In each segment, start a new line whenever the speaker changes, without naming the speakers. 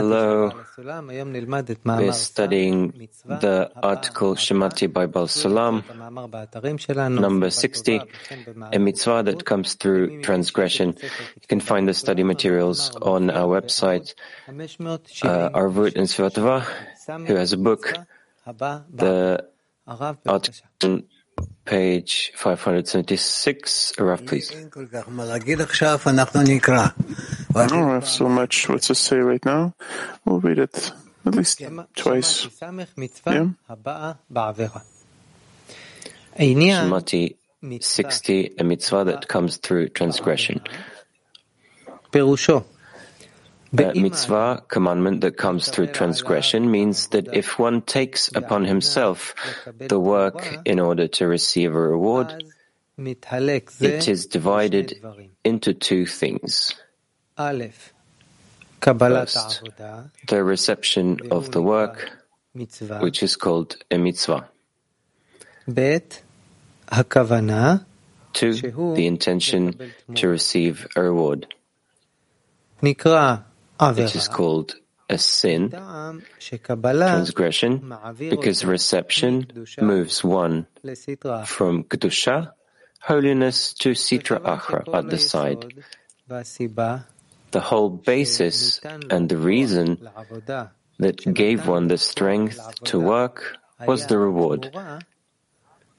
Hello. We're studying the article Shamati by Baal
HaSulam,
number 60, a mitzvah that comes through transgression. You can find the study materials on our website, uh, Arvut and Svatava, who has a book, the article page 576. Rav, please.
I don't have so much what to say right now. We'll read it at least twice. Yeah?
Shamati 60, a mitzvah that comes through transgression.
The
mitzvah commandment that comes through transgression means that if one takes upon himself the work in order to receive a reward, it is divided into two things. First, the reception of the work, which is called a mitzvah. Two, the intention to receive a reward. It is called a sin, transgression, because reception moves one from Kedusha, holiness, to Sitra Achra at the side the whole basis and the reason that gave one the strength to work was the reward.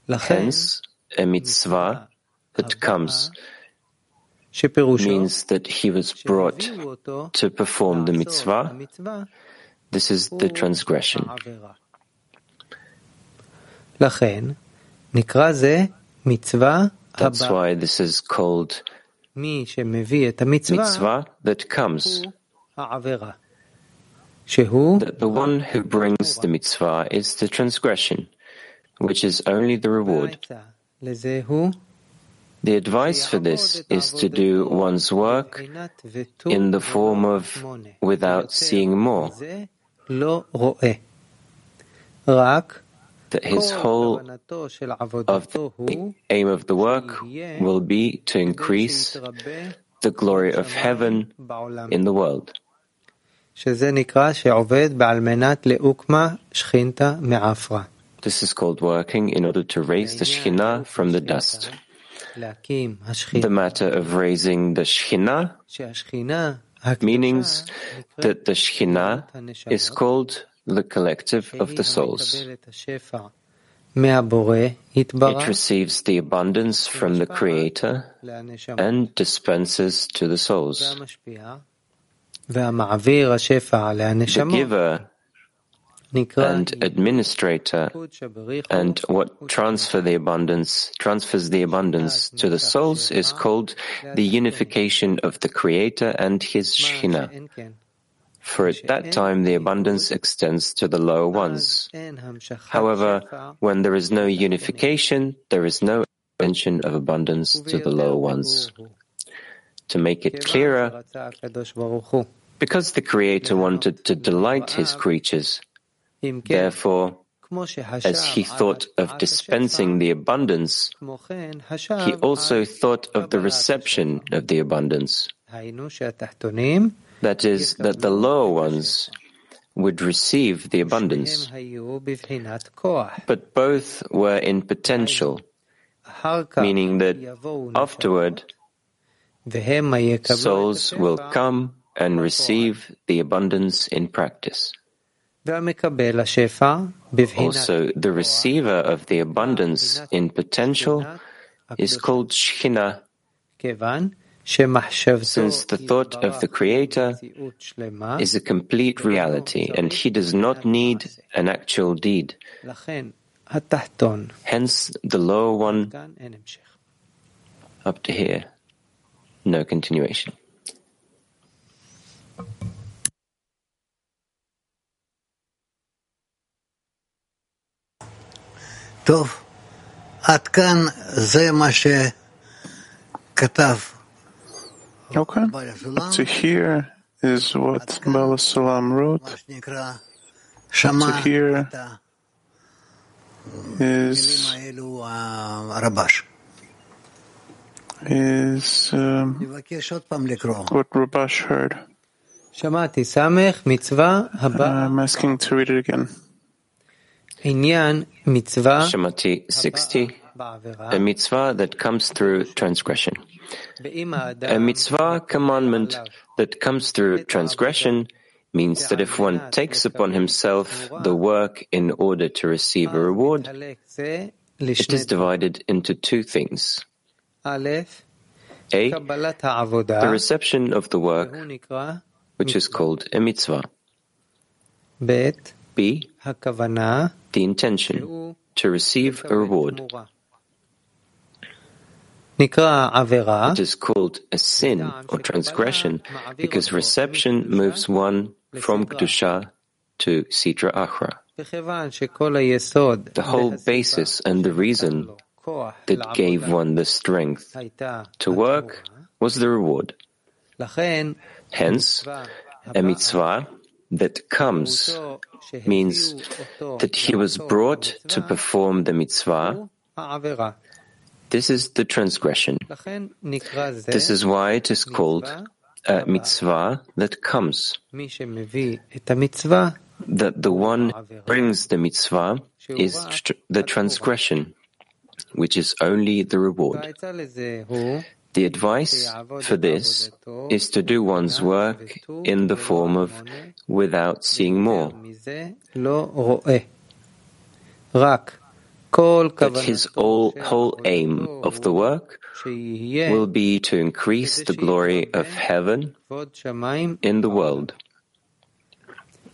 Hence, a mitzvah that comes means that he was brought to perform the mitzvah. This is the transgression. That's why this is called mitzvah that comes. That the one who brings the mitzvah is the transgression, which is only the reward. The advice for this is to do one's work in the form of without seeing more that his whole of the aim of the work will be to increase the glory of heaven in the world. This is called working in order to raise the Shekhinah from the dust. The matter of raising the Shekhinah meanings that the Shekhinah is called the collective of the souls. It receives the abundance from the Creator and dispenses to the souls. The giver and administrator and what transfer the abundance transfers the abundance to the souls is called the unification of the creator and his Shekhinah for at that time the abundance extends to the lower ones. However, when there is no unification, there is no extension of abundance to the lower ones. To make it clearer, because the Creator wanted to delight His creatures, therefore, as he thought of dispensing the abundance, he also thought of the reception of the abundance. That is, that the lower ones would receive the abundance. But both were in potential, meaning that afterward, souls will come and receive the abundance in practice. Also, the receiver of the abundance in potential is called Shekhinah, since the thought of the Creator
מציאות שלמה,
is a complete reality and he does not need an actual deed.
לכן התחתון,
Hence, the lower one
כאן אין המשך.
up to here, no continuation.
טוב, עד כאן זה מה שכתב
Okay. to here is what Baal HaSulam wrote. to
here
is is um, what Rabash heard. I'm asking to read it again.
Shamati 60, a mitzvah that comes through transgression. A mitzvah commandment that comes through transgression means that if one takes upon himself the work in order to receive a reward, it is divided into two things. A. The reception of the work, which is called a mitzvah. B. The intention to receive a reward, it is called a sin or transgression because reception moves one from Kedusha to Sitra Achra. The whole basis and the reason that gave one the strength to work was the reward. Hence, a mitzvah that comes means that he was brought to perform the mitzvah this is the transgression. This is why it is called a mitzvah that comes. That the one brings the mitzvah is tr- the transgression, which is only the reward. The advice for this is to do one's work in the form of without seeing more that his all, whole aim of the work will be to increase the glory of heaven in the world.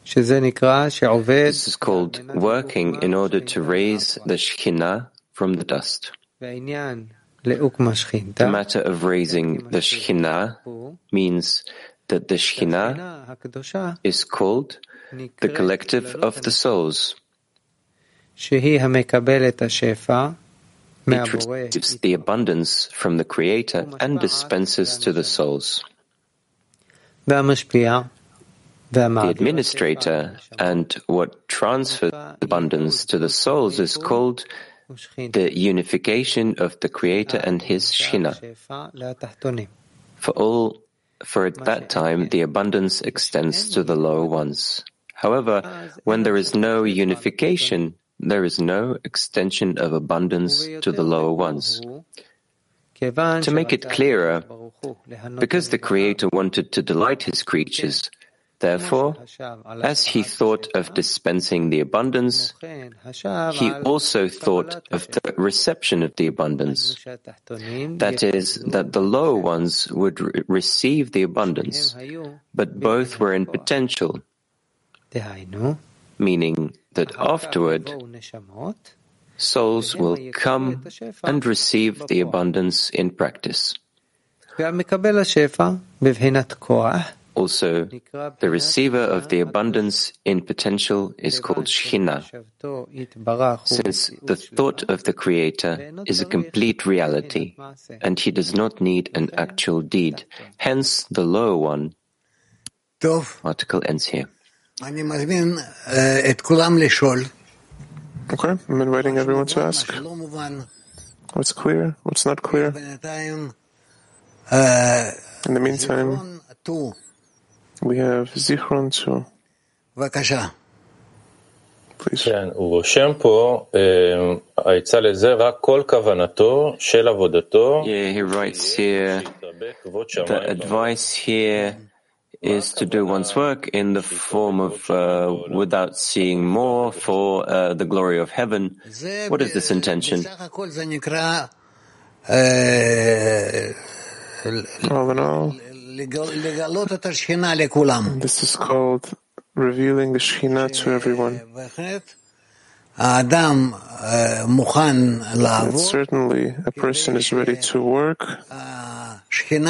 This is called working in order to raise the Shekhinah from the dust. The matter of raising the Shekhinah means that the Shekhinah is called the collective of the souls. It receives the abundance from the Creator and dispenses to the souls. The administrator and what transfers abundance to the souls is called the unification of the Creator and His Shekhinah. For all, for at that time the abundance extends to the lower ones. However, when there is no unification, there is no extension of abundance to the lower ones. To make it clearer, because the Creator wanted to delight His creatures, therefore, as He thought of dispensing the abundance, He also thought of the reception of the abundance. That is, that the lower ones would re- receive the abundance, but both were in potential, meaning that afterward souls will come and receive the abundance in practice. Also, the receiver of the abundance in potential is called Shekhinah, since the thought of the Creator is a complete reality, and he does not need an actual deed, hence the lower one. Article ends here.
אני מזמין אה, את כולם לשאול.
Okay, I'm inviting everyone to
מה
ask
שלא מובן,
what's clear, what's not clear.
בינתיים, אה,
In the meantime,
זיכרון טור,
we have Zichron too.
בבקשה.
Please.
כן, הוא רושם פה, אה, העצה לזה רק כל כוונתו של עבודתו,
Yeah, he writes here
שיתרבה כבוד
the
שמיים
advice here is to do one's work in the form of uh, without seeing more for uh, the glory of heaven. What is this intention?
All in all, this is called revealing the Shekhinah to everyone. Certainly, a person is ready to work in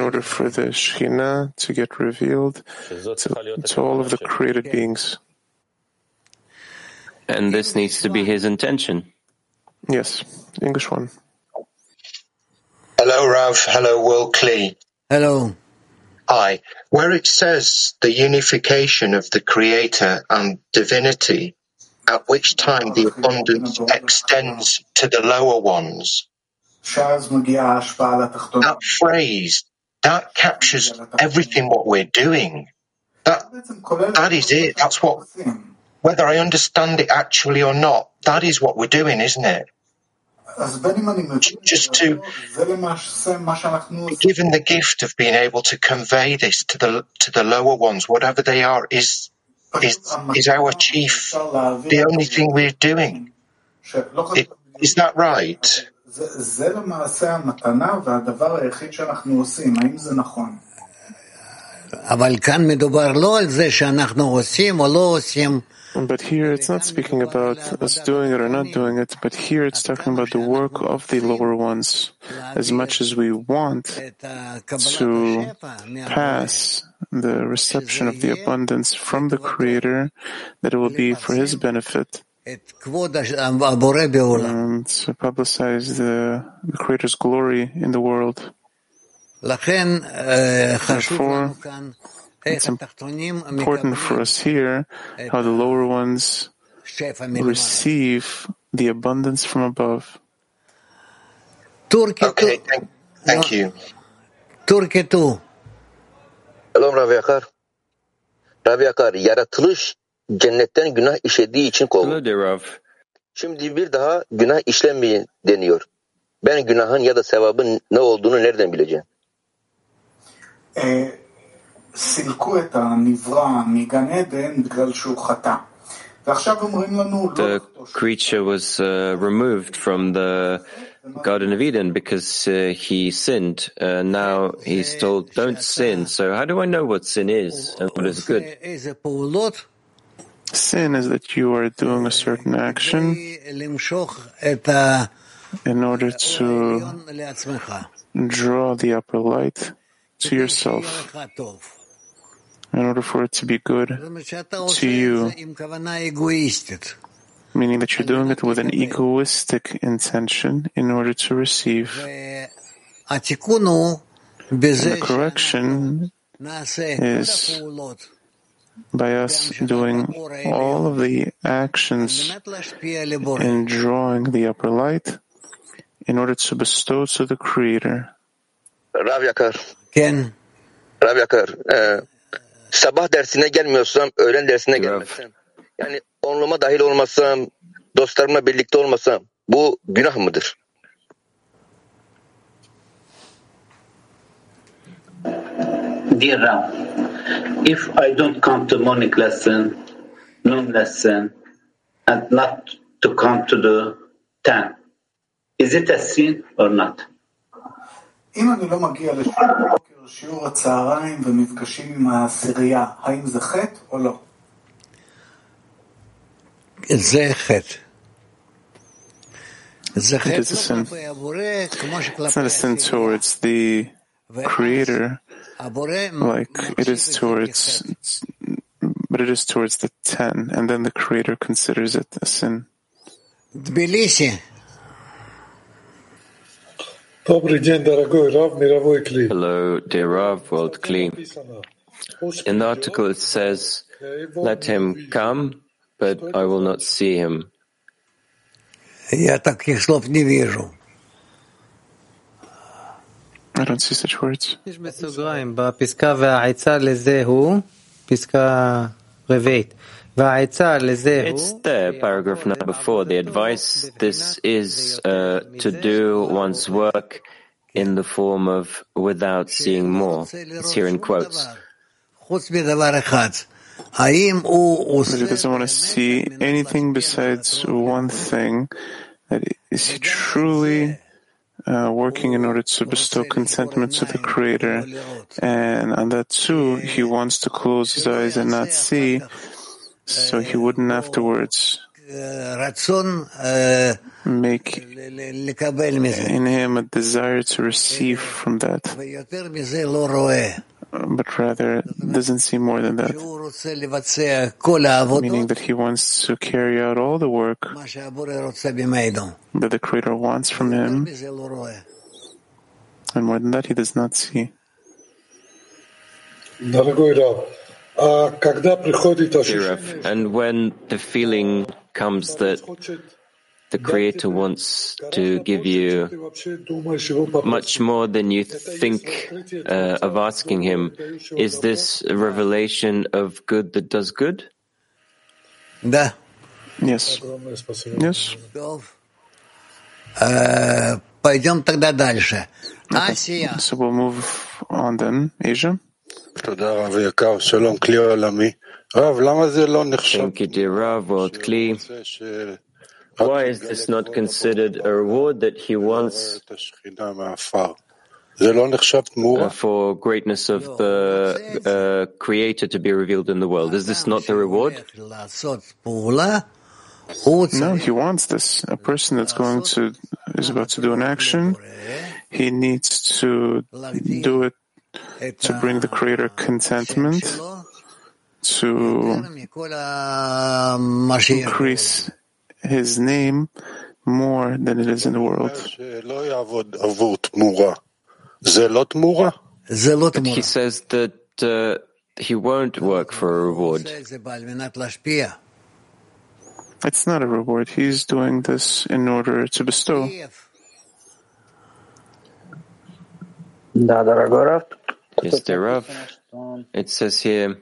order for the Shekhinah to get revealed to, to all of the created beings.
And this needs to be his intention.
Yes, English one.
Hello, Rav. Hello, World Kli.
Hello.
Hi. Where it says the unification of the Creator and divinity, at which time the abundance extends to the lower ones. That phrase, that captures everything what we're doing. That, that is it. That's what, whether I understand it actually or not, that is what we're doing, isn't it? Just to, given the gift of being able to convey this to the, to the lower ones, whatever they are, is is, is our chief, the only thing we're doing. It, is that right?
But here it's not speaking about us doing it or not doing it, but here it's talking about the work of the lower ones. As much as we want to pass the reception of the abundance from the Creator, that it will be for His benefit. Um, and to publicize the, the Creator's glory in the world. Therefore, it's important for us here how the lower ones receive the abundance from above.
Okay, thank, thank you.
Turkey too.
Shalom Rav Yakar. Rav Yakar, yaratılış cennetten günah işlediği için
Hello
kovuldu.
there, Rav.
Şimdi bir daha günah işlemeyin deniyor. Ben günahın ya da sevabın ne olduğunu nereden bileceğim?
אה, סילקו את הנברא מגן עדן בגלל שהוא חטא. ועכשיו אומרים לנו, לא
The
לכתוש.
creature was uh, removed from the Garden of Eden because uh, he sinned. Uh, now he's told, don't sin. So how do I know what sin is and what is good?
Sin is that you are doing a certain action in order to draw the upper light to yourself in order for it to be good to you meaning that you're doing it with an egoistic intention in order to receive. And the correction is by us doing all of the actions in drawing the upper light in order to bestow to the Creator.
Rav Yakar.
Ken.
Rav Yakar. Sabah dersine gelmiyorsan öğlen dersine. Yani onluma dahil olmasam, dostlarımla birlikte olmasam, bu günah mıdır?
Dear Ram, if I don't come to morning lesson, noon lesson, and not to come to the 10, is it a sin or not?
אם אני לא מגיע לשיעור הבוקר, שיעור הצהריים ומפגשים עם העשירייה, האם זה חטא או לא?
It
is a sin. It's not a sin towards the Creator, like it is towards, but it is towards the ten, and then the Creator considers it a sin.
Hello, dear Rav, World Kli. In the article it says, let him come but I will not see him.
I don't see such words.
It's the paragraph number four. The advice this is uh, to do one's work in the form of without seeing more. It's here in quotes.
But he doesn't want to see anything besides one thing. That is he truly uh, working in order to bestow contentment to the Creator? And on that too, he wants to close his eyes and not see, so he wouldn't afterwards make in him a desire to receive from that.
Uh,
but rather doesn't see more than that. Meaning that he wants to carry out all the work that the Creator wants from him. And more than that, he does not see.
And when the feeling comes that the Creator wants to give you much more than you think uh, of asking Him. Is this revelation of good that does good?
Yes. Yes. Okay. So we'll move on then, Asia.
Thank you, dear Rav, World why is this not considered a reward that he wants uh, for greatness of the uh, Creator to be revealed in the world? Is this not the reward?
No, he wants this. A person that's going to is about to do an action, he needs to do it to bring the Creator contentment to increase his name more than it is in the world.
But he says that uh, he won't work for a reward.
It's not a reward. He's doing this in order to bestow.
Yes, dear Rav. It says here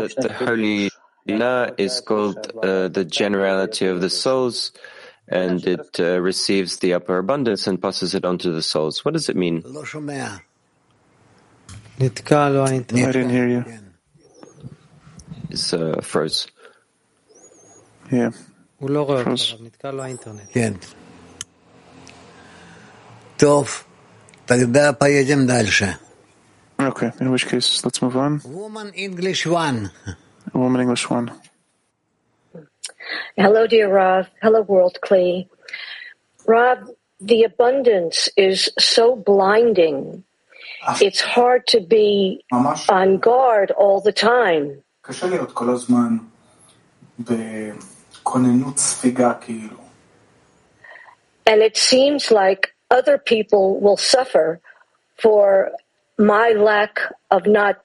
that the holy Na is called uh, the generality of the souls, and it uh, receives the upper abundance and passes it on to the souls. What does it mean?
I didn't hear you.
It's uh, froze.
Yeah. Okay, in which case, let's move on.
Woman English 1.
A woman English one.
Hello, dear Rav. Hello, World Kli. Rav, the abundance is so blinding. It's hard to be on guard all the time. And it seems like other people will suffer for my lack of not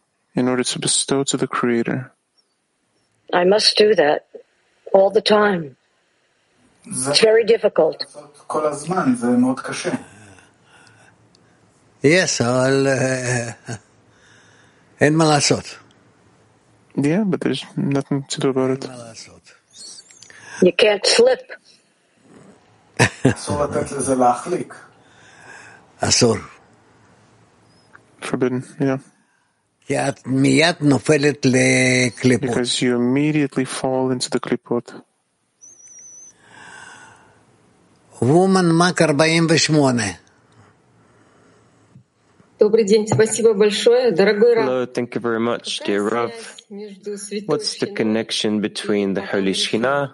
in order to bestow to the Creator.
I must do that all the time.
זה
It's very difficult.
כל הזמן, זה מאוד קשה.
Yes, אבל אה, אין מה לעשות.
Yeah, but there's nothing to do about it.
מה לעשות.
You can't slip.
אסור לתת לזה להחליק.
אסור.
Forbidden, yeah. Because you immediately fall into the klipot.
Woman Мак 48.
Добрый день, спасибо большое, дорогой Рав.
Hello, thank you very much, dear Rav. What's the connection between the Holy Shekhinah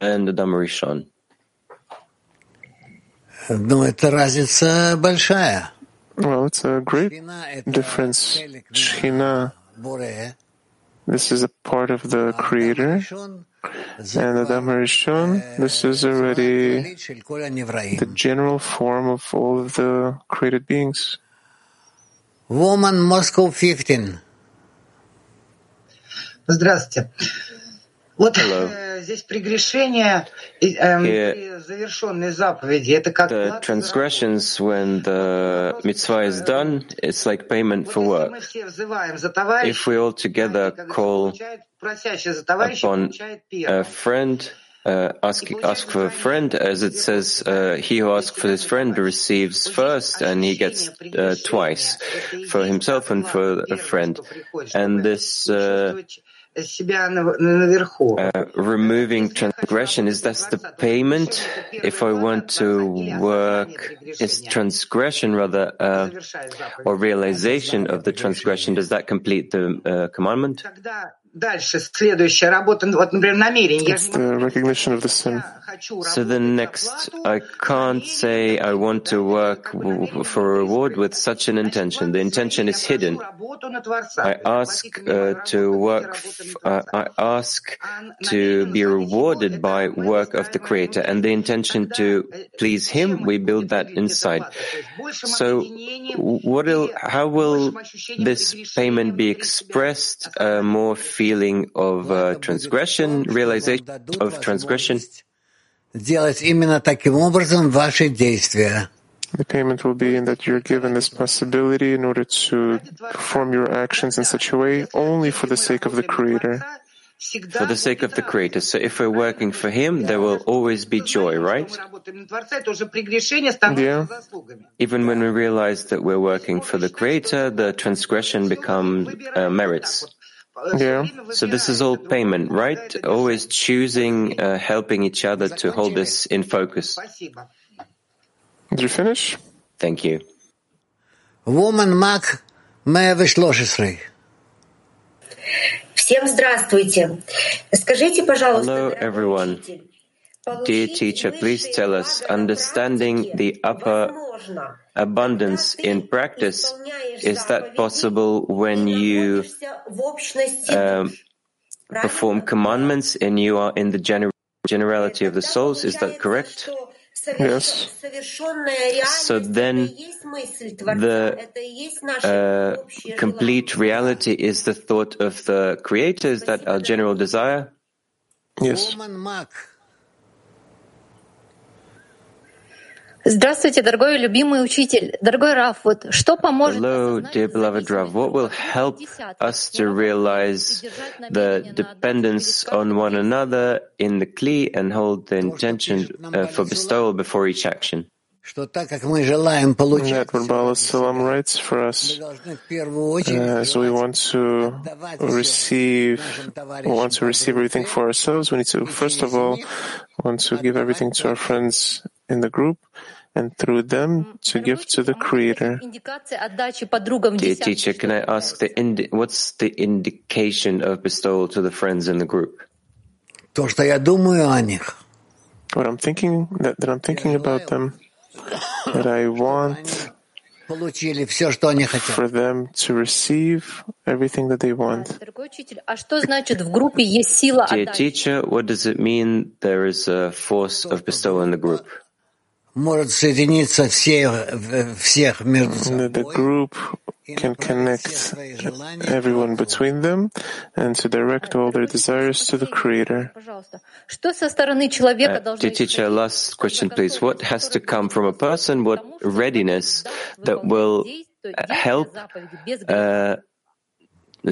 and the Dam Rishon?
Ну, это разница большая.
Well, it's a great difference.
Shechina,
this is a part of the Creator, and Adam Harishon, this is already the general form of all of the created beings.
Woman Moscow 15.
Здравствуйте. Вот
Hello.
э, здесь прегрешение и, эм,
Here,
при завершенной заповеди. Это как
The
плата за
transgressions, when the mitzvah is done, it's like payment
Вот
for
если
work.
мы все взываем за
If
товарища,
we all
знаете,
together
когда
call
получает, просящий за товарища
upon
получает
a
первым.
friend, uh, ask, ask for a friend, as it says, uh, he who asks for his friend receives first, and he gets uh, twice for himself and for a friend. And this uh, removing transgression, is that the payment? If I want to work, is transgression rather, uh, or realization of the transgression, does that complete the uh, commandment?
Когда Дальше, следующая работа, вот, например, намерение. Я
It's
же
the recognition of the sin.
So then next, I can't say I want to work w- for a reward with such an intention. The intention is hidden.
работу на Творца.
I ask uh, to work, f- uh, I ask to be rewarded by work of the Creator, and the intention to please Him, we build that inside. So, what will, how will this payment be expressed? Uh, more feeling of uh, transgression, realization of transgression.
The payment will be in that you're given this possibility in order to perform your actions in such a way only for the sake of the Creator.
For the sake of the Creator. So if we're working for Him, there will always be joy, right?
Yeah.
Even when we realize that we're working for the Creator, the transgression becomes uh, merits.
Yeah.
So this is all payment, right? Always choosing, uh, helping each other to hold this in focus.
Did you finish?
Thank you.
Woman Mac 113.
Hello, everyone. Dear teacher, please tell us, understanding the upper abundance in practice, is that possible when you um, perform commandments and you are in the generality of the souls. Is that correct?
Yes.
So then the uh, complete reality is the thought of the Creator, is that our general desire?
Yes.
Здравствуйте, дорогой и любимый учитель. Дорогой Раф, вот что поможет
Hello,
осознать
dear beloved
зависимость
Rav. What will
от двух
help
десятков
us to
слова
realize
и держать
the
намерение на одном
dependence
перед
on
каждым
one
действием?
another in the Kli and hold the intention uh, for bestowal before each action?
что так как мы желаем получать
That what Bala Salam writes for
мы
us,
должны в первую очередь
as we want to receive, we want to receive everything for ourselves, we need to, first of all, want to give everything to our friends in the group and through them to give to the Creator.
Dear teacher, can I ask the indi- what's the indication of bestowal to the friends in the group?
What I'm thinking that, that I'm thinking about them, that I want for them to receive everything that they want.
Dear teacher, what does it mean there is a force of bestowal in the group?
The group can connect everyone between them and to direct all their desires to the Creator.
Uh, teacher, э, last question, please. What has to come from a person? What readiness that will uh, help? Uh,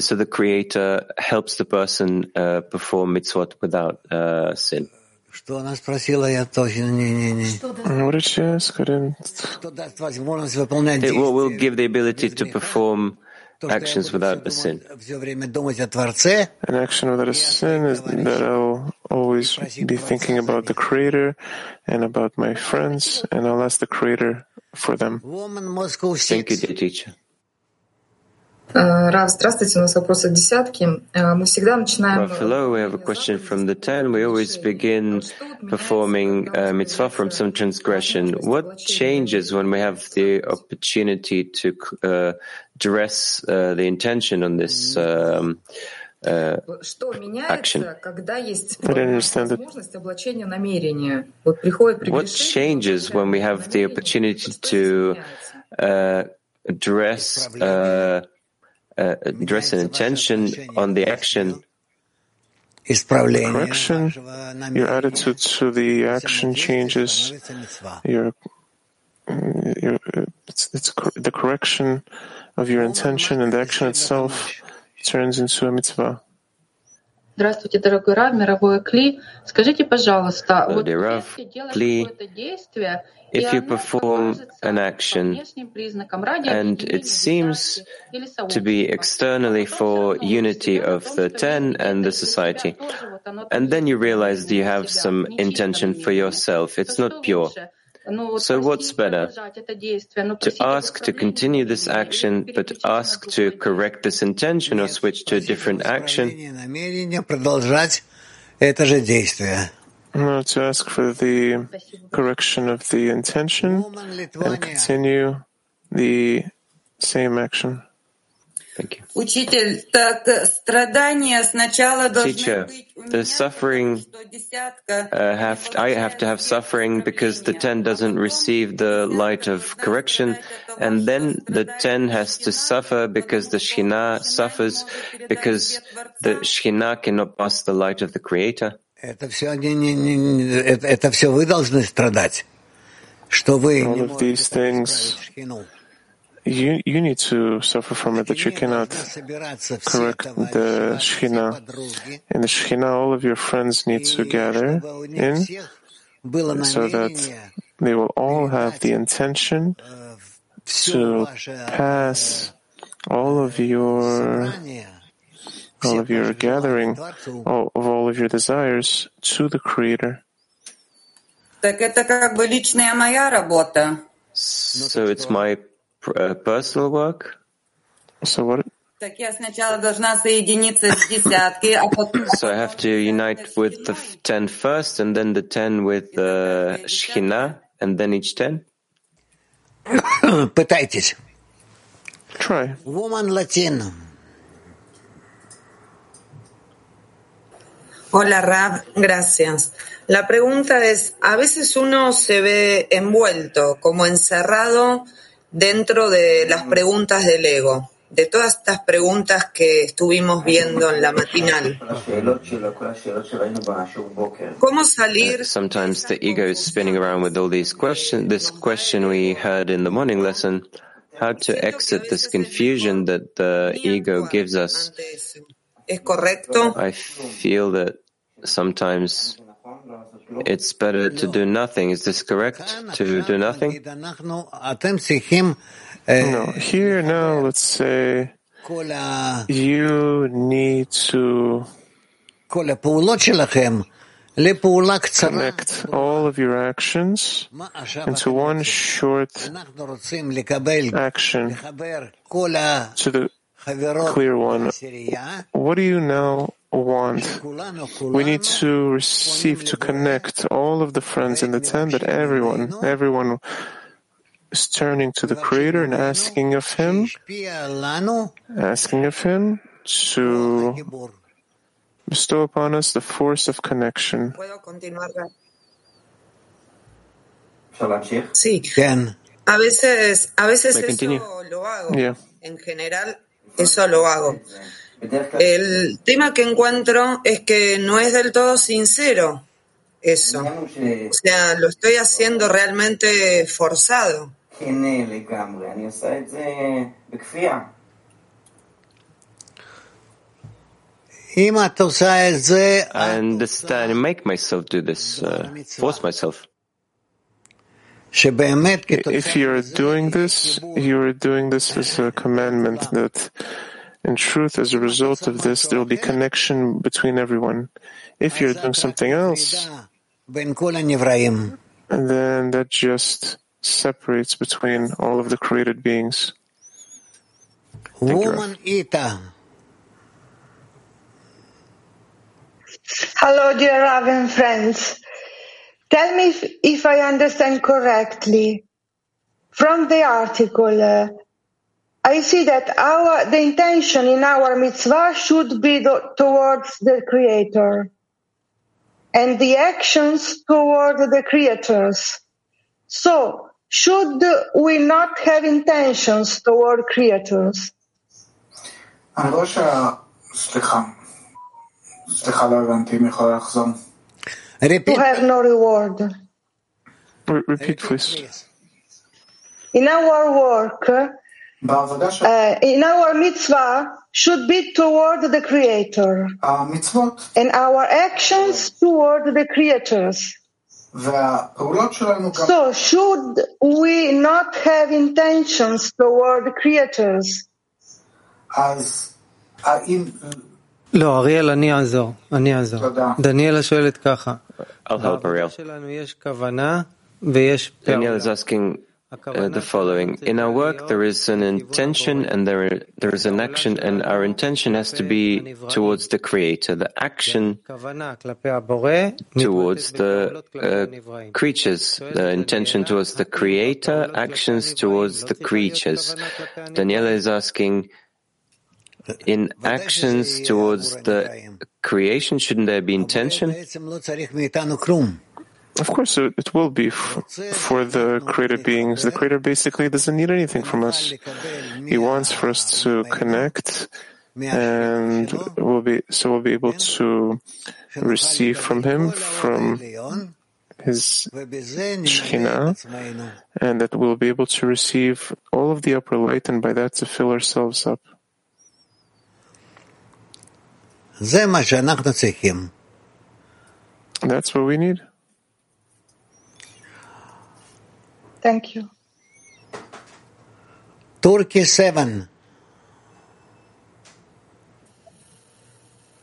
so the Creator helps the person uh, perform mitzvot without uh, sin.
Что она спросила, я точно не, не, не.
What did she ask? I didn't.
Что даст возможность выполнять
It will, will
действия.
give the ability to perform
То, что я
actions
буду
without a
все,
sin.
думать- все время думать о Творце,
An action without a sin is that I'll always be thinking about the Creator and about my friends, and I'll ask the Creator for them.
Woman Moscow
Thank you,
Six.
dear teacher.
Э, Рав, здравствуйте, у нас вопрос от десятки. Э, Мы всегда начинаем...
Well, hello, we have a question from the 10. We always begin performing uh, mitzvah from some transgression. What changes when we have the opportunity to uh, dress uh, the intention on this um, uh,
Что
action?
меняется, когда есть
I didn't understand it.
возможность облачения намерения? Вот приходит
What
прегрешение,
changes when we have the opportunity to uh, dress uh, uh, address an intention on the action
correction, your attitude to the action changes.
Your, uh,
your uh, it's, it's cor- the correction of your intention, and the action itself turns into a mitzvah.
Здравствуйте, дорогой Рав, мировой Кли. Скажите, пожалуйста,
Hello,
вот
dear Rav.
если делать
Kli,
какое-то действие, и
If you
оно
perform
покажется
an
по
action
внешним признакам ради
and
объединения
it seems
десятки или
to be
сообщества,
externally for unity of the ten and the society. And then you realize that you have some intention for yourself. It's not pure. So what's better? To ask to continue this action, but ask to correct this intention or switch to a different action?
To ask for the correction of the intention and continue the same action.
Учитель, так страдания сначала
Teacher, the suffering uh, have I have to have suffering because the ten doesn't receive the light of correction, and then the ten has to suffer because the Shekhinah suffers because the Shekhinah cannot pass the light of the Creator.
All of these things you, you need to suffer from it, that you cannot correct the Shekhinah. In the Shekhinah, all of your friends need to gather in so that they will all have the intention to pass all of your all of your gathering all, of all of your desires to the Creator.
So it's my uh, personal work.
So what?
Так я сначала должна соединиться с десяткой, а потом
So I have to unite with the f- ten first, and then the ten with the Shekhinah, and then each ten.
Пытайтесь.
Try.
Woman Latin.
Hola Rab, gracias. La pregunta es, a veces uno se ve envuelto, como encerrado dentro de las preguntas del ego, de todas estas preguntas que estuvimos viendo en la matinal. ¿Cómo salir?
Sometimes the ego is spinning around with all these questions. This question we heard in the morning lesson: how to exit this confusion that the ego gives us.
¿Es correcto?
I feel that sometimes it's better to do nothing. Is this correct? To do nothing?
No. Here now, let's say you need to connect all of your actions into one short action to the clear one. What do you now want. We need to receive, to connect all of the friends in the tent, that everyone, everyone is turning to the Creator and asking of Him, asking of Him to bestow upon us the force of connection.
Sí.
Can I continue?
Yeah.
eso lo hago. El tema que encuentro es que no es del todo sincero eso. O sea, lo estoy haciendo realmente forzado.
And this, make myself do this, uh, force myself.
If you're doing this, you are doing this as a commandment that in truth, as a result of this, there will be connection between everyone. If you're doing something else, then that just separates between all of the created beings.
Woman Ita.
Hello, dear Rav and friends. Tell me if, if I understand correctly. From the article, uh, I see that our the intention in our mitzvah should be the, towards the Creator, and the actions toward the creators. So, should we not have intentions toward creators?
אני רואה שה... סליחה. סליחה, לא הבנתי, אם יכולה לחזור.
To have no reward.
Re- repeat, please.
In our work,
בעבודה של
uh, in our mitzvah should be toward the Creator,
המצוות
and our actions toward the creators.
והפעולות שלנו גם...
So, should we not have intentions toward creators?
אז האם...
לא, אריאל, אני אעזור. אני אעזור.
תודה.
דניאלה שואלת ככה.
I'll help Ariel. Daniel is asking uh, the following. In our work, there is an intention and there, there is an action, and our intention has to be towards the Creator. The action towards the uh, creatures. The intention towards the Creator, actions towards the creatures. Daniela is asking, in actions towards the creation, shouldn't there be intention?
Of course, it will be for the created beings. The creator basically doesn't need anything from us. He wants for us to connect and we'll be, so we'll be able to receive from him, from his Shekhinah, and that we'll be able to receive all of the upper light and by that to fill ourselves up. That's what we need.
Thank you.
Turkey 7.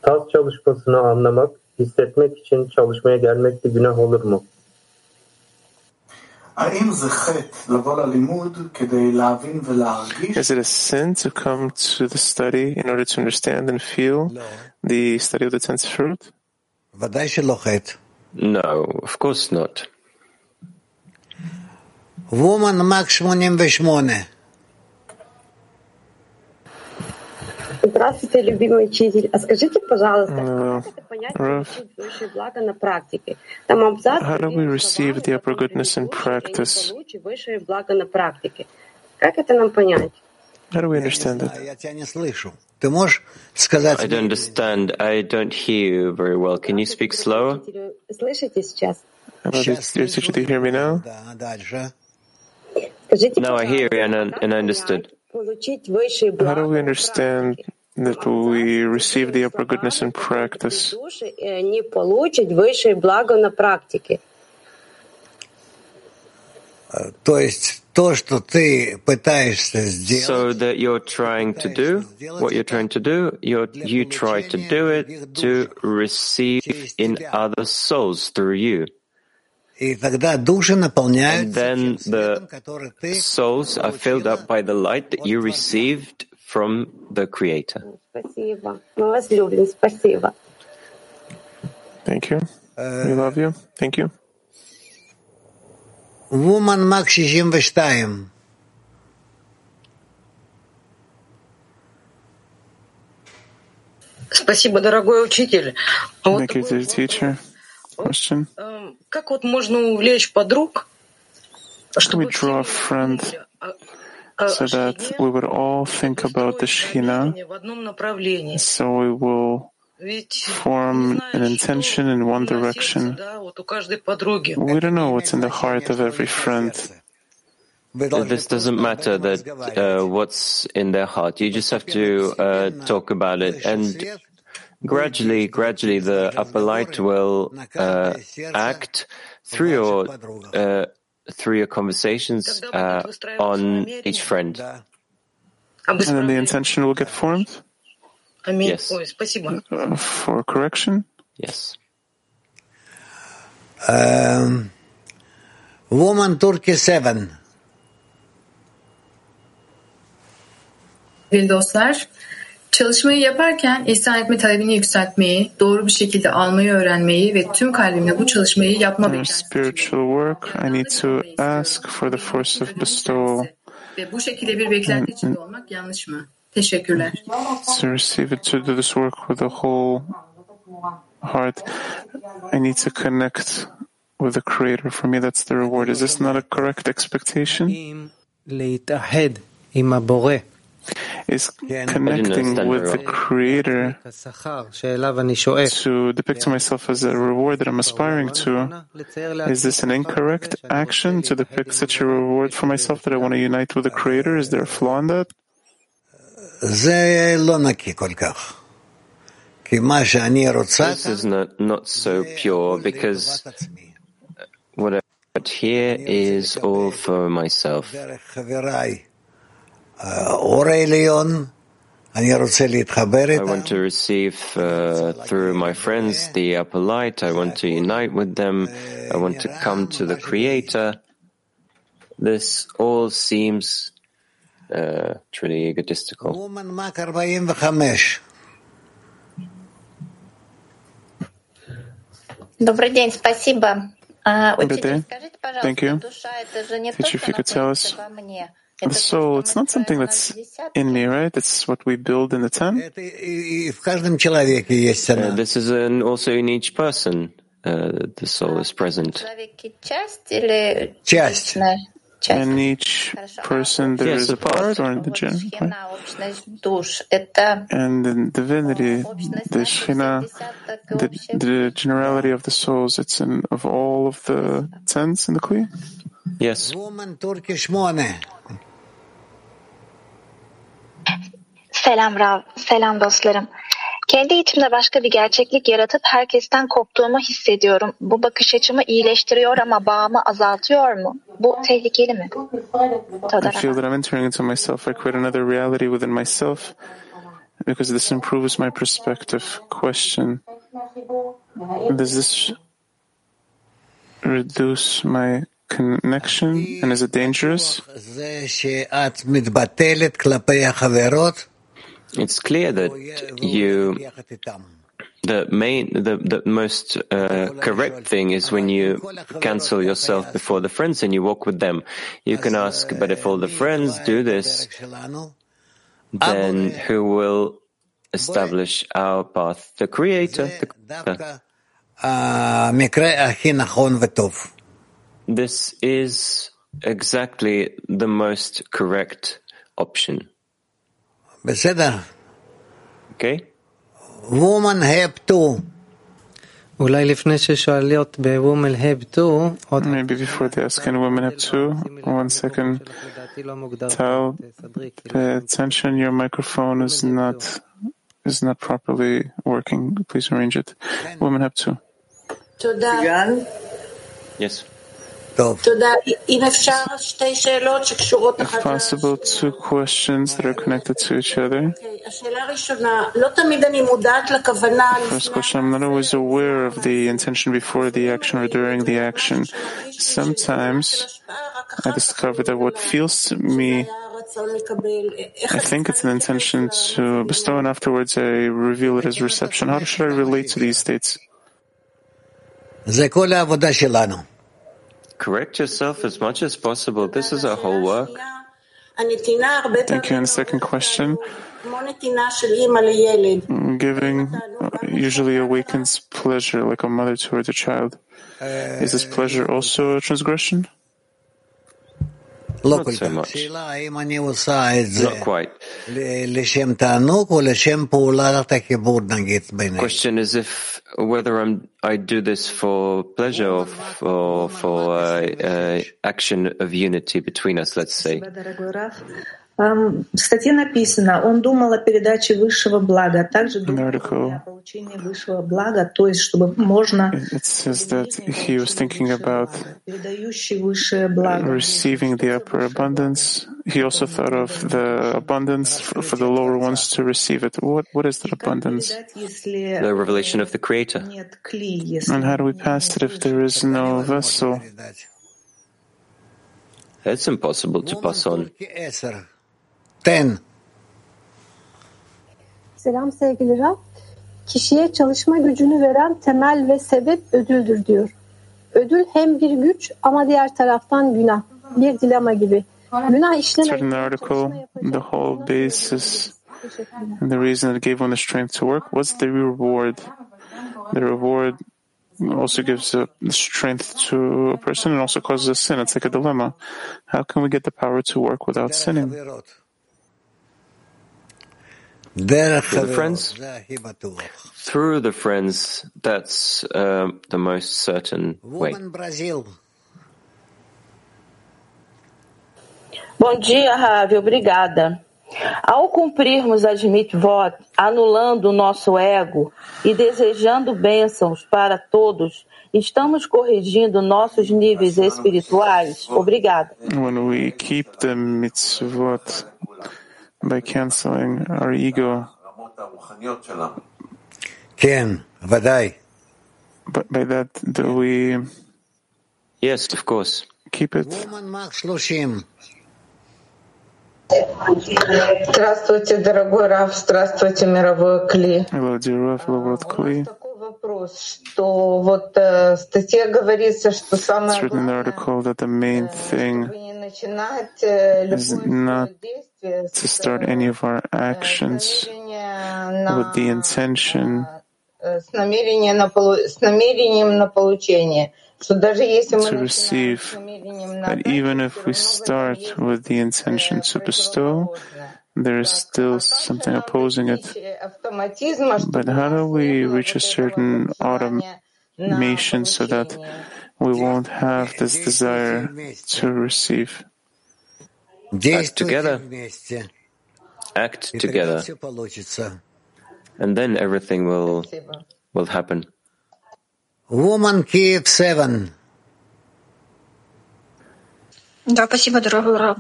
Tas çalışmasını anlamak, hissetmek için çalışmaya gelmek de günah olur mu?
Is it a sin to come to the study in order to understand and feel the study of the tenth fruit?
No, of course not.
Woman Max 88.
Здравствуйте, любимый учитель. А скажите, пожалуйста, как это понять получить высшее благо на практике? Там абзац
How do we receive the upper goodness in practice?
получить высшее благо на практике. Как это нам понять?
How do we understand that?
I don't understand. I don't hear you very well. Can you speak slower?
Слышите сейчас?
Hello, dear teacher, do you hear me now?
No, I hear you and I, and I understood.
How do we understand that we receive the upper goodness in practice?
So that you're trying to do, what you're trying to do, you try to do it to receive in other souls through you. And then the souls are filled up by the light that you received from the Creator.
Спасибо. Мы вас любим. Спасибо.
Thank you. We love you. Thank you.
Woman Max 62.
Спасибо, дорогой учитель. А вот
Thank you, dear teacher. question. How we draw a friend so that we would all think about the Shekhinah so we will form an intention in one direction. We don't know what's in the heart of every friend.
This doesn't matter that uh, what's in their heart. You just have to uh, talk about it and gradually, gradually, the upper light will uh, act through your uh, through your conversations uh, on each friend.
And then the intention will get formed.
Yes.
Uh, for correction.
Yes.
Um, woman Turkey seven.
Sevgili Slash. Çalışmayı yaparken ihsan etme talebini yükseltmeyi, doğru bir şekilde almayı öğrenmeyi ve tüm kalbimle bu çalışmayı yapma beklentisi
spiritual work, I need to ask for the force of bestowal
ve bu şekilde bir beklenti içinde olmak yanlış mı? Teşekkürler.
to receive it, to do this work with the whole heart. I need to connect with the Creator. For me, that's the reward. Is this not a correct expectation? is connecting with the Creator to depict myself as a reward that I'm aspiring to. Is this an incorrect action to depict such a reward for myself that I want to unite with the Creator? Is there a flaw in that?
This is not, not so pure because what I put here is all for myself. I want to receive uh, through my friends the upper light. I want to unite with them. I want to come to the Creator. This all seems uh, truly egotistical.
Добрый день,
Thank you. If you could tell us so it's not something that's in me, right? It's what we build in the
time.
Uh, this is an, also in each person. Uh, the soul is present.
Часть.
And each person there
yes,
is a part or in the general. Right? And in divinity, the Shekhinah, the, the, generality of the souls, it's in of all of the tens in the Kli?
Yes.
Selam Rav, selam dostlarım. Kendi içimde başka bir gerçeklik yaratıp herkesten koptuğumu hissediyorum. Bu bakış açımı iyileştiriyor ama bağımı azaltıyor mu? Bu tehlikeli mi?
I feel that I'm entering into myself. I create another reality within myself because this improves my perspective. Question Does this reduce my connection and is it dangerous?
It's clear that you the main, the, the most uh, correct thing is when you cancel yourself before the friends and you walk with them. You can ask, but if all the friends do this, then who will establish our path? The Creator. The
creator.
This is exactly the most correct option. okay
Woman have to.
אולי לפני ששואלות ב-Woman Have to, עוד
Maybe before they ask in women have two, one second.
לדעתי לא מוגדר.
Tell
תסדרי, כאילו.
the attention your microphone is not is not properly working. Please arrange it. Women have two.
תודה.
yes
If possible, two questions that are connected to each other. First question, I'm not always aware of the intention before the action or during the action. Sometimes I discover that what feels to me I think it's an intention to bestow, and afterwards I reveal it as reception. How should I relate to these states?
correct yourself as much as possible. This is our whole work.
Thank you. And the second question giving usually awakens pleasure like a mother towards a child. Is this pleasure also a transgression?
Not so much. Not quite. Question is if whether I'm I do this for pleasure or for for uh, uh, action of unity between us. Let's say.
Спасибо, дорогой Раф. Эм, В статье написано, он думал о передаче высшего блага, а также
In the
думал
article,
о получении высшего блага, то есть чтобы можно
it says that he was thinking about
передающий высшее благо.
receiving the upper abundance. He also thought of the abundance for, for the lower ones to receive it. What what is that abundance?
Передать, если
The revelation of the Creator.
нет кли, если
And how do we pass it if there is no vessel?
It's impossible to pass on.
ten.
Selam sevgili Rab. Kişiye çalışma gücünü veren temel ve sebep ödüldür diyor. Ödül hem bir güç ama diğer taraftan günah. Bir dilema gibi. Günah işlemek.
the whole basis şey and the reason that gave one the strength to work was the reward. The reward also gives a strength to a person and also causes a sin. It's like a dilemma. How can we get the power to work without sinning?
For the friends, through the friends, that's uh, the most certain way.
Bom dia, Ravi. Obrigada. Ao cumprirmos as mitvot, anulando o nosso ego e desejando bênçãos para todos, estamos corrigindo nossos níveis espirituais? Obrigada.
When we keep the mitzvot, by canceling our ego. But by that, do we?
Yes, of course.
Keep it.
Здравствуйте, дорогой Раф, здравствуйте, мировой Кли.
Hello, dear Раф, Лаврот
Кли. вопрос, что вот в статье говорится, что самое главное,
is not to start any of our actions with the intention. to receive, that even if we start with the intention to bestow, there is still something opposing it. But how do we reach a certain automation so that we won't have this desire to receive?
Act
Действуйте
together.
вместе.
Act
И тогда
together,
все получится.
and then everything will will happen.
Woman Kiev 7.
Да, спасибо, дорогой Рав.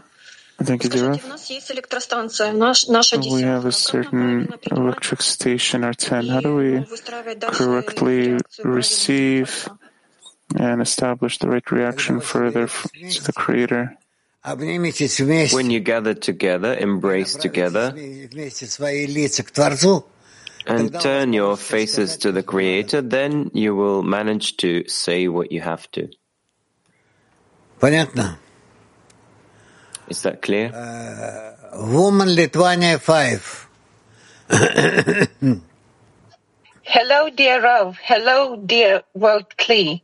Thank you, dear Rav.
У нас есть электростанция, наш, наша
We have a certain electric station, our 10. How do we correctly receive and establish the right reaction further to the Creator.
When you gather together, embrace together, and turn your faces to the Creator, then you will manage to say what you have to. Is that clear?
Uh, woman Lithuania 5.
Hello, dear Rove. Hello, dear World Kli.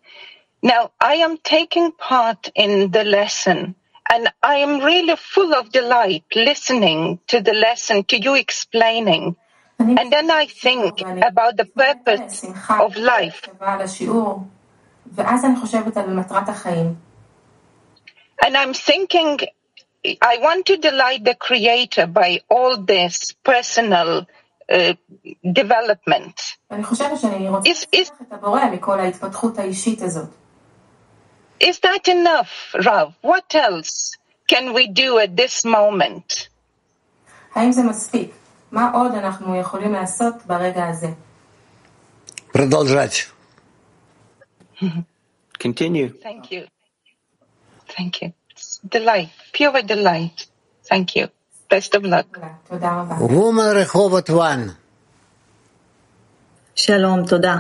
Now, I am taking part in the lesson and I am really full of delight listening to the lesson, to you explaining. And then I think about the purpose of life. And I'm thinking, I want to delight the Creator by all this personal uh, development.
Is, is...
Is that enough, Rav? What else can we do at this moment?
האם זה מספיק? מה עוד אנחנו יכולים לעשות ברגע הזה?
Продолжать.
Continue.
Thank you. Thank you. It's delight, pure delight. Thank you. Best of luck.
תודה רבה.
Woman רחובות 1.
שלום, תודה.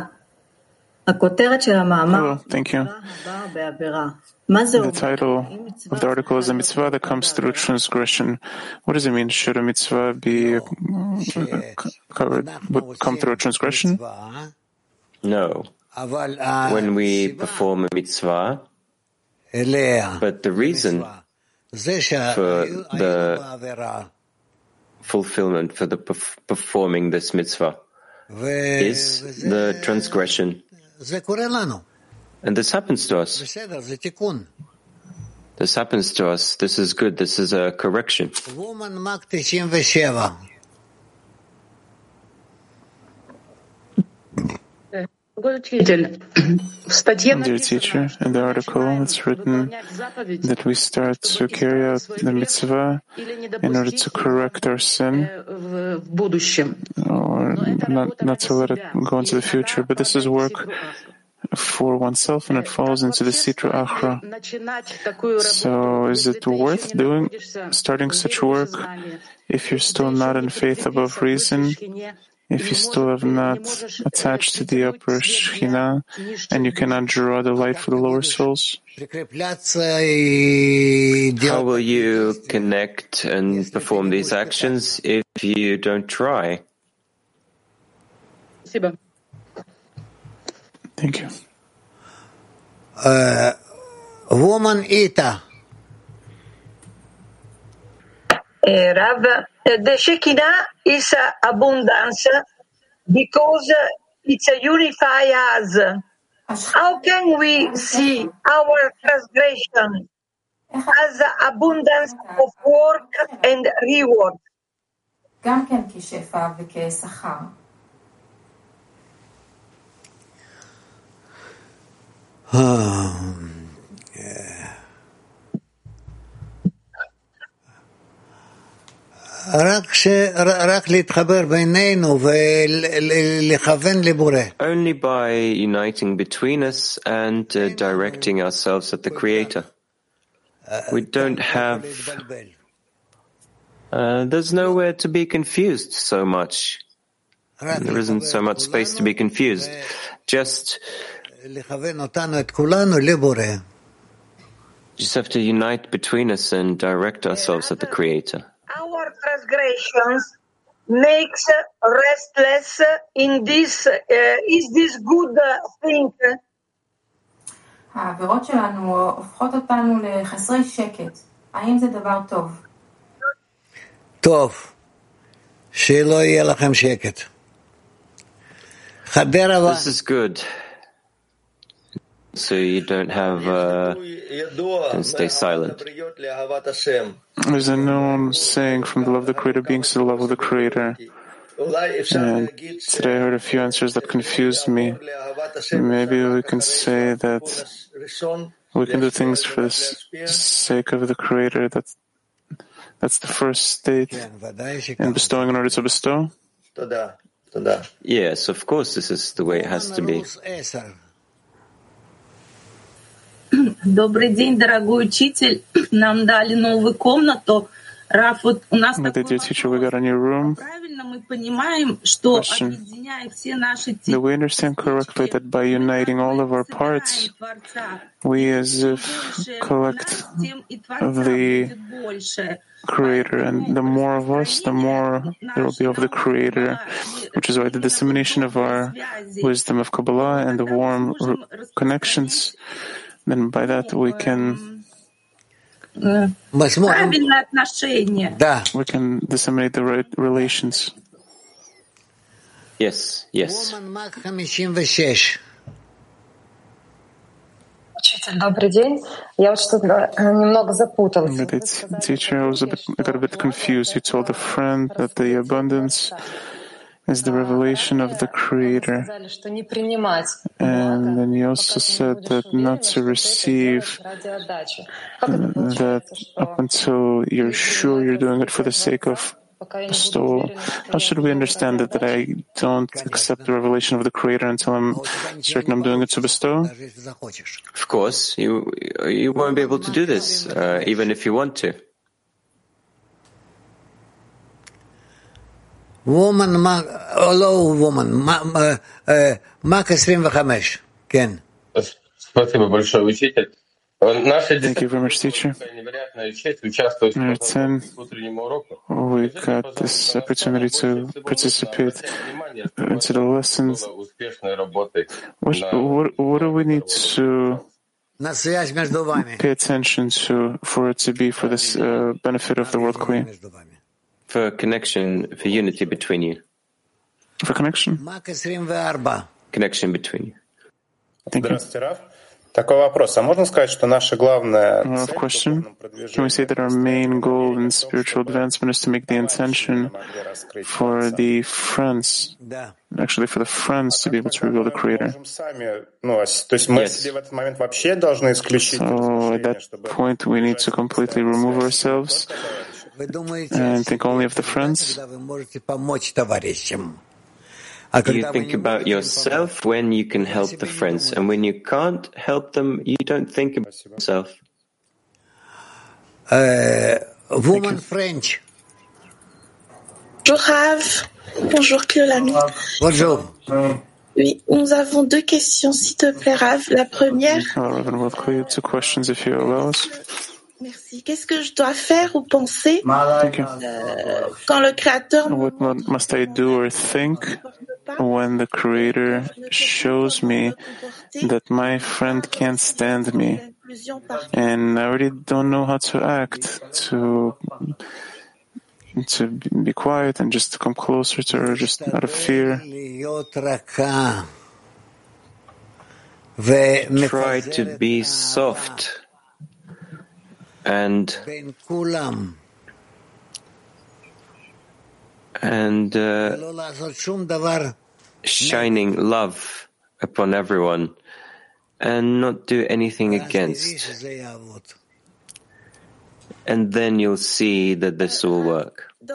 Hello, oh, thank you. The title of the article is a mitzvah that comes through transgression. What does it mean? Should a mitzvah be uh, uh, covered, would come through a transgression?
No. When we perform a mitzvah, but the reason for the fulfillment, for the performing this mitzvah, is the transgression. And this happens to us. This happens to us. This is good. This is a correction.
Woman 97.
Dear teacher, in the article it's written that we start to carry out the mitzvah in order to correct our sin or not, not to let it go into the future. But this is work for oneself and it falls into the Sitra Achra. So is it worth doing, starting such work if you're still not in faith above reason? if you still have not attached to the upper Shekhinah and you cannot draw the light for the lower souls?
How will you connect and perform these actions if you don't try?
Thank you.
Uh, woman Ita.
Uh, Rav, the Shekhinah is uh, abundance because it's a unify us. How can we see our transgression as abundance of work and reward?
Um, yeah.
Only by uniting between us and uh, directing ourselves at the Creator. We don't have. Uh, there's nowhere to be confused so much. There isn't so much space to be confused. Just. Just have to unite between us and direct ourselves at the Creator
Our transgressions makes restless in this, uh, is this good thing?
העבירות שלנו הופכות אותנו לחסרי שקט. האם זה דבר טוב?
טוב, שלא יהיה לכם שקט. חדרה
This is good. So you don't have, uh, don't stay silent.
There's a known saying from the love of the Creator, being to the love of the Creator. And today I heard a few answers that confused me. Maybe we can say that we can do things for the sake of the Creator. That's, that's the first state in bestowing in order to bestow.
Yes, of course, this is the way it has to be.
Добрый день, дорогой учитель. Нам дали новую комнату. Раф, вот у нас
a new room.
правильно мы понимаем, что
Question.
объединяя все наши
Do we understand correctly that by uniting all of our parts, we as if collect the Creator, and the more of us, the more there will be of the Creator, which is why the dissemination of our wisdom of Kabbalah and the warm r- connections, then by that we can
правильное отношение.
we can disseminate the right relations.
Yes, yes.
56.
Учитель, добрый день. Я вот что-то э, немного запуталась.
But it's, teacher, I was a bit, I got a bit confused. You told a friend that the abundance is the revelation of the Creator. And then he also said that not to receive
uh,
that up until you're sure you're doing it for the sake of bestowal. How should we understand it, that I don't accept the revelation of the Creator until I'm certain I'm doing it to bestow?
Of course, you, you won't be able to do this, uh, even if you want to.
וומן, מה, או לא וומן, מק 25, כן.
Спасибо большое, учитель. Наша
Thank you very much, teacher.
невероятная честь участвовать в
It's an,
утреннем уроке.
we got this opportunity to participate into the lessons.
Успешной работы.
What, what, what do we need to
На связь между вами.
pay attention to for it to be for this uh, benefit of the world queen?
For connection, for unity between you.
For connection?
מק 24.
Connection between you.
Здравствуйте, Раф. Такой вопрос. А можно сказать, что наша главная
Uh,
цель
question. Can we say that our main goal in spiritual advancement is to make the intention for the friends, actually for the friends to be able to reveal the Creator?
сами, ну, а с- то есть мы
Yes.
себе в этот момент вообще должны исключить
So at that point, we need to completely remove ourselves
Вы думаете,
and think only of the friends.
You think about yourself when you can help the friends, and when you can't help them, you don't think about yourself.
Uh, woman French.
Bonjour Rav. Bonjour Cléolami.
Bonjour.
Oui, nous avons deux questions, s'il te plaît, Rave La première.
Two questions, if you allow us.
Merci. Qu'est-ce que je dois faire ou penser quand le Créateur
What must I do or think when the Creator shows me that my friend can't stand me? and I really don't know how to act to to be quiet and just come closer to her just out of fear.
Try to be soft. and and uh, shining love upon everyone and not do anything against. And then you'll see that this will work.
In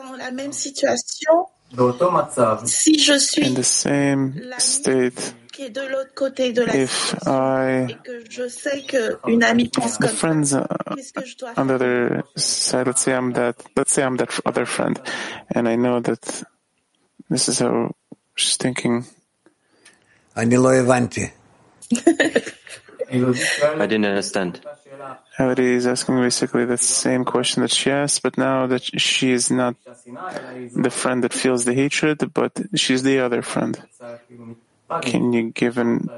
the same state, if I,
uh,
the friends uh, on the other side, let's say I'm that, let's say I'm that other friend, and I know that this is how she's thinking.
I didn't understand.
Everybody is asking basically the same question that she asked, but now that she is not the friend that feels the hatred, but she's the other friend. Can you give an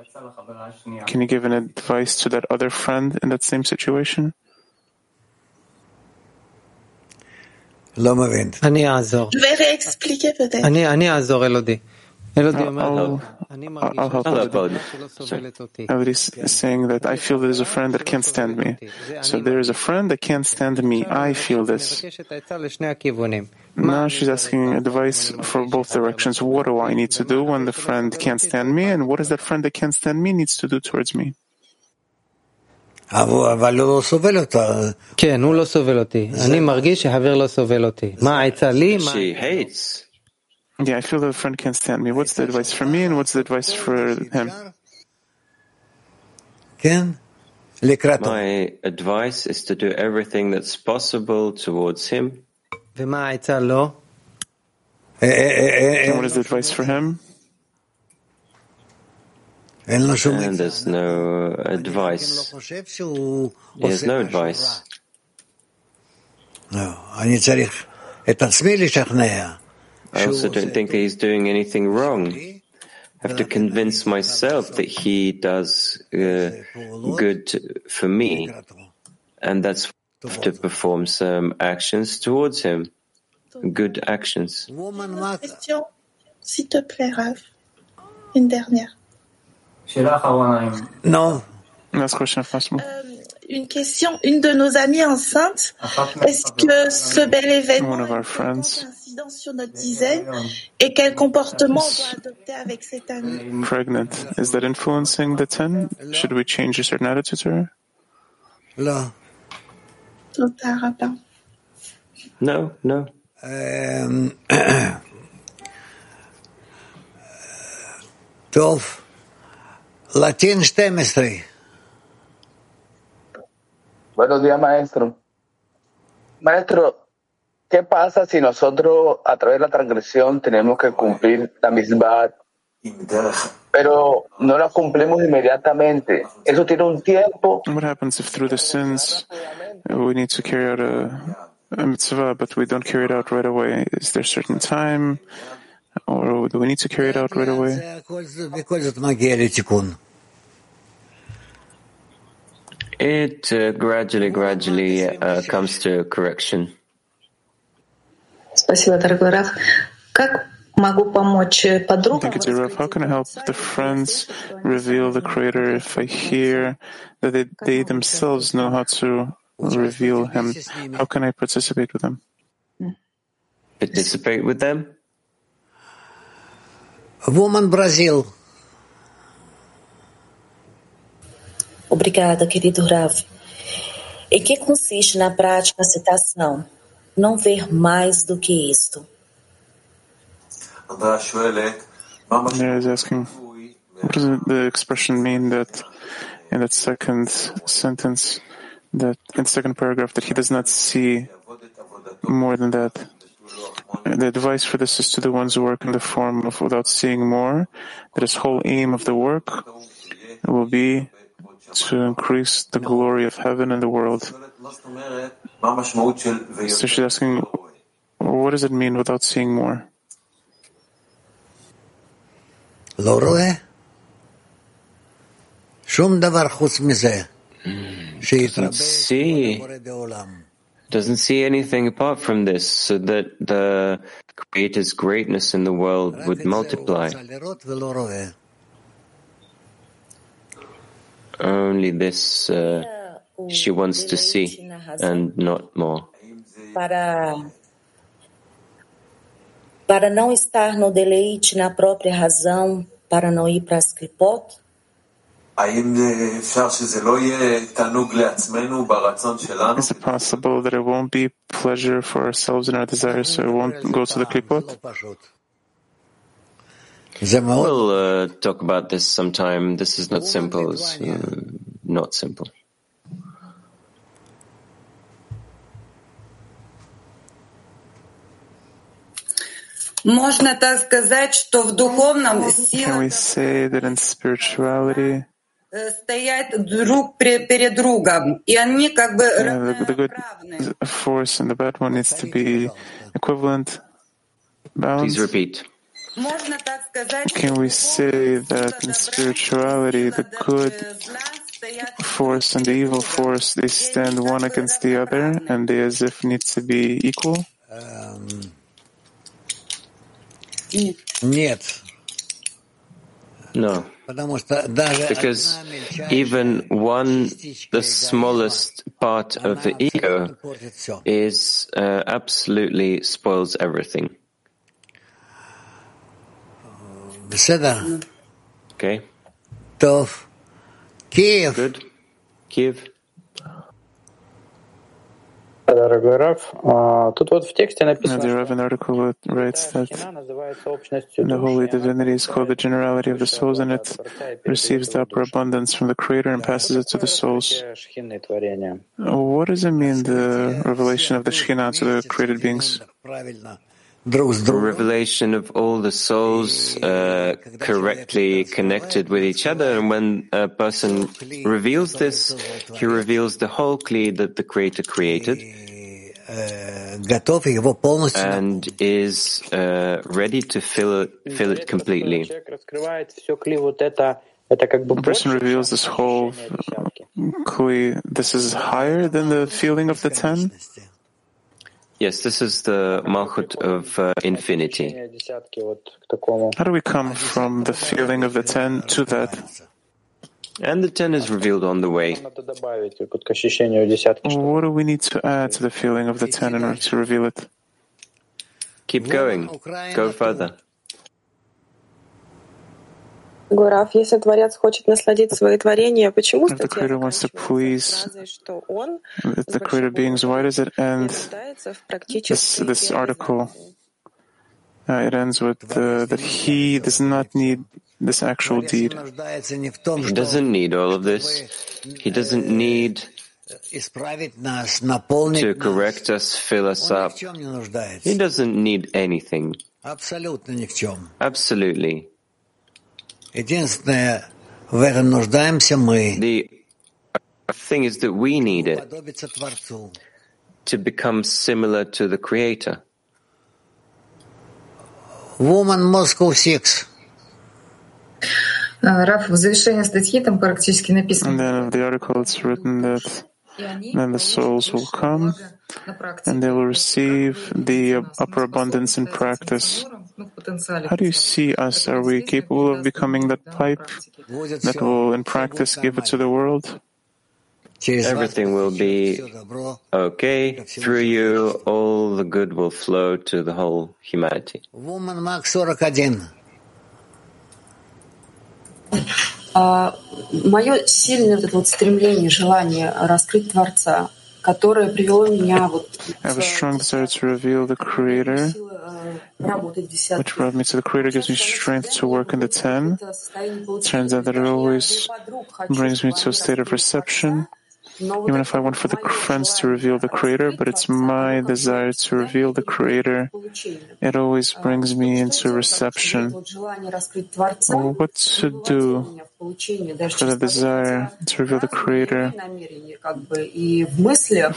can you give an advice to that other friend in that same situation?
לא מבין.
אני אעזור.
Je vais réexpliquer peut-être.
אני אני אעזור אלודי. אלודי
I'll,
אומר,
I'll,
אני
I'll
מרגיש
I'll help
I'll
Elodie.
upload.
שלא
Sorry.
סובלת אותי.
Everybody's saying that I feel there's a friend that can't stand me. So there is a friend that can't stand me. I feel this.
מבקשת עצה לשני הכיוונים.
Now she's asking advice for both directions. What do I need to do when the friend can't stand me? And what does that friend that can't stand me needs to do towards me?
אבל אבל הוא לא סובל אותה.
כן, הוא לא סובל אותי. אני מרגיש שחבר לא סובל אותי. מה העצה לי? מה...
She hates.
Yeah, I feel that a friend can stand me. What's the advice for me and what's the advice for him?
My advice is to do everything that's possible towards him.
And what is the advice for him?
And there's no advice. He has no advice. I also don't think that he's doing anything wrong. I have to convince myself that he does uh, good for me, and that's to perform some actions towards him, good actions.
Une autre question, s'il te plaît, Rav. Une dernière.
נו,
Last question if possible.
une question. Une de nos amies enceinte, est-ce que ce bel événement a une incidence sur notre dizaine et quel comportement on doit adopter avec cette amie?
Pregnant. Is that influencing the ten? Should we change a certain attitude to her?
Là.
No, no.
Um, Latin 12.
Buenos días, maestro. Maestro, ¿qué pasa si nosotros a través de la transgresión tenemos que cumplir la misma, pero no la cumplimos inmediatamente? Eso tiene un tiempo.
What happens if through the sins uh, we need to carry out a, a mitzvah, but we don't carry it out right away? Is there a certain time, or do we need to carry it out right away?
It uh, gradually, gradually uh, comes to correction.
Спасибо, дорогой Раф. Как могу помочь э, подругам?
Thank you, dear Rav. How can I help the friends reveal the Creator if I hear that they, they themselves know how to reveal Him? How can I participate with them?
Participate with them.
Woman Brazil.
Obrigada, querido Rav. Em que consiste na prática a citação? Não ver mais do que isto.
Mary is asking, what does the expression mean that in that second sentence, that in the second paragraph, that he does not see more than that? The advice for this is to the ones who work in the form of without seeing more, that his whole aim of the work will be to increase the glory of heaven and the world. So she's asking, what does it mean without seeing more?
Doesn't
see, doesn't see anything apart from this, so that the Creator's greatness in the world would multiply. Only this uh, she wants to see, and not more.
Para, para não estar no deleite na própria razão, para não ir para as klipot?
Is it possible that it won't be pleasure for ourselves and our desires, so it won't go to the klipot?
We'll uh, talk about this sometime. This is not simple. It's uh, not simple.
Можно так сказать, что в духовном
Can
сила
we say that in spirituality,
э, стоят друг пре- перед другом, и они как бы
uh, the, the good force and the bad one needs to be equivalent,
Please
balanced?
repeat.
Can we say that in spirituality, the good force and the evil force, they stand one against the other and they as if need to be equal?
Um,
no. Because even one, the smallest part of the ego is uh, absolutely spoils everything. Okay.
Tov. Kiev.
Good. Kiev.
Дорогой Раф, тут вот в тексте написано...
Now, the an article writes that the Holy Divinity is called the generality of the souls and it receives the upper abundance from the Creator and passes it to the souls. What does it mean, the revelation of the Shekhinah to the created beings?
revelation of all the souls uh, correctly connected with each other. And when a person reveals this, he reveals the whole Kli that the Creator created and is uh, ready to fill it, fill it completely.
The person reveals this whole Kli. This is higher than the feeling of the ten?
Yes, this is the Malchut of uh, infinity.
How do we come from the feeling of the ten to that?
And the ten is revealed on the way.
What do we need to add to the feeling of the ten in order to reveal it?
Keep going. Go further.
Гурав, если Творец хочет насладить свои творения, почему
the Creator wants to please
фразой, что он
the created beings, why does it end this, this article? Uh, it ends with uh, that he does not need this actual deed.
He doesn't need all of this. He doesn't need to correct us, fill us up. He doesn't need anything. Absolutely. The thing is that we need it
Подобиться Творцу.
to become similar to the Creator.
Woman Moscow Six.
А, Раф, в завершении статьи там практически
And
написано,
then of the article, it's written that
и они
then the souls will come
на практике.
and they will receive the upper abundance in practice.
Ну, в потенциале.
How do you see us? Are we capable of becoming that pipe that will, in practice, give it to the world?
Через вас
Everything will be
все добро.
okay. Through you, all the good will flow to the whole humanity.
Woman Max 41.
Мое сильное вот это вот стремление, желание раскрыть Творца,
I have a strong desire to reveal the Creator, which brought me to the Creator, gives me strength to work in the ten. Turns out that it always brings me to a state of reception, even if I want for the friends to reveal the Creator, but it's my desire to reveal the Creator. It always brings me into reception. What to do for the desire to reveal the Creator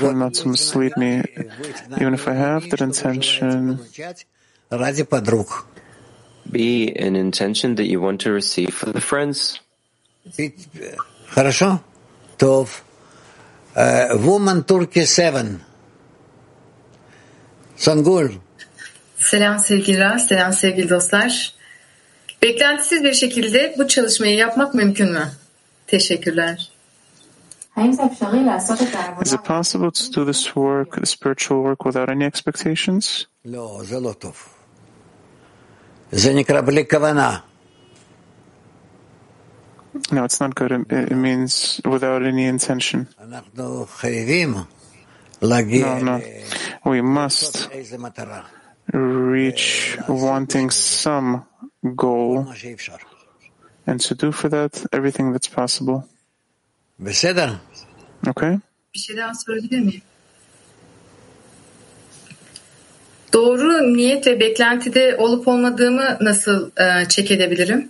will not to mislead me, even if I have that intention
be an intention that you want to receive for the friends.
uh, Woman Turkey 7. Sangul.
Selam sevgili Ra, selam sevgili dostlar. Beklentisiz bir şekilde bu çalışmayı yapmak mümkün mü? Teşekkürler.
Is it possible to do this work, the spiritual work, without any expectations?
No, זה לא טוב. זה נקרא בלי כוונה.
No, it's not good. It means without any intention. No, no. We must reach wanting some goal and to do for that everything that's possible. Okay?
Doğru niyet ve beklentide olup olmadığımı nasıl e, çek edebilirim?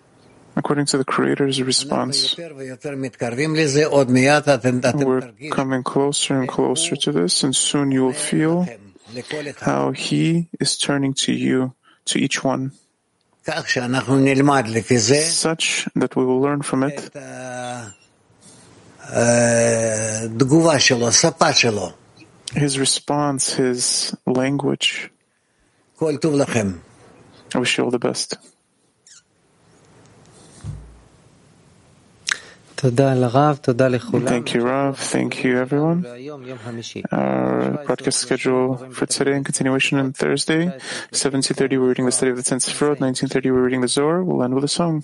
according to the Creator's response. We're coming closer and closer to this, and soon you will feel how He is turning to you, to each one, such that we will learn from it. His response, his language. I wish you all the best. Thank you, Rav. Thank you, everyone. Our broadcast schedule for today and continuation on Thursday, 7.30, we're reading the study of the Ten Sefirot, 19.30, we're reading the Zohar. We'll end with a song.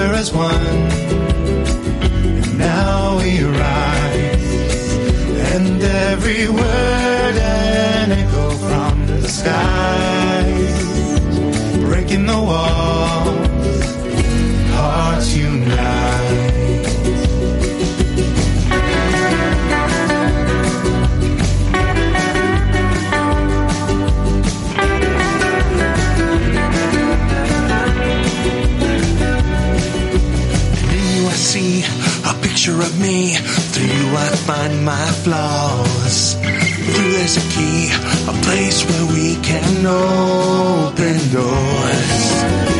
Together as one, and now we rise. And every word an echo from the skies. Breaking the walls,
picture of me. Through you I find my flaws. Through there's a key, a place where we can open doors.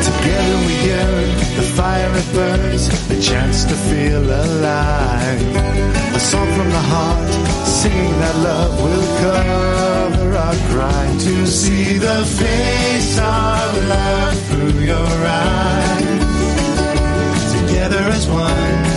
Together we yearn, the fire it burns, a chance to feel alive. A song from the heart, singing that love will cover our crime. To see the face of love through your eyes. Together as one,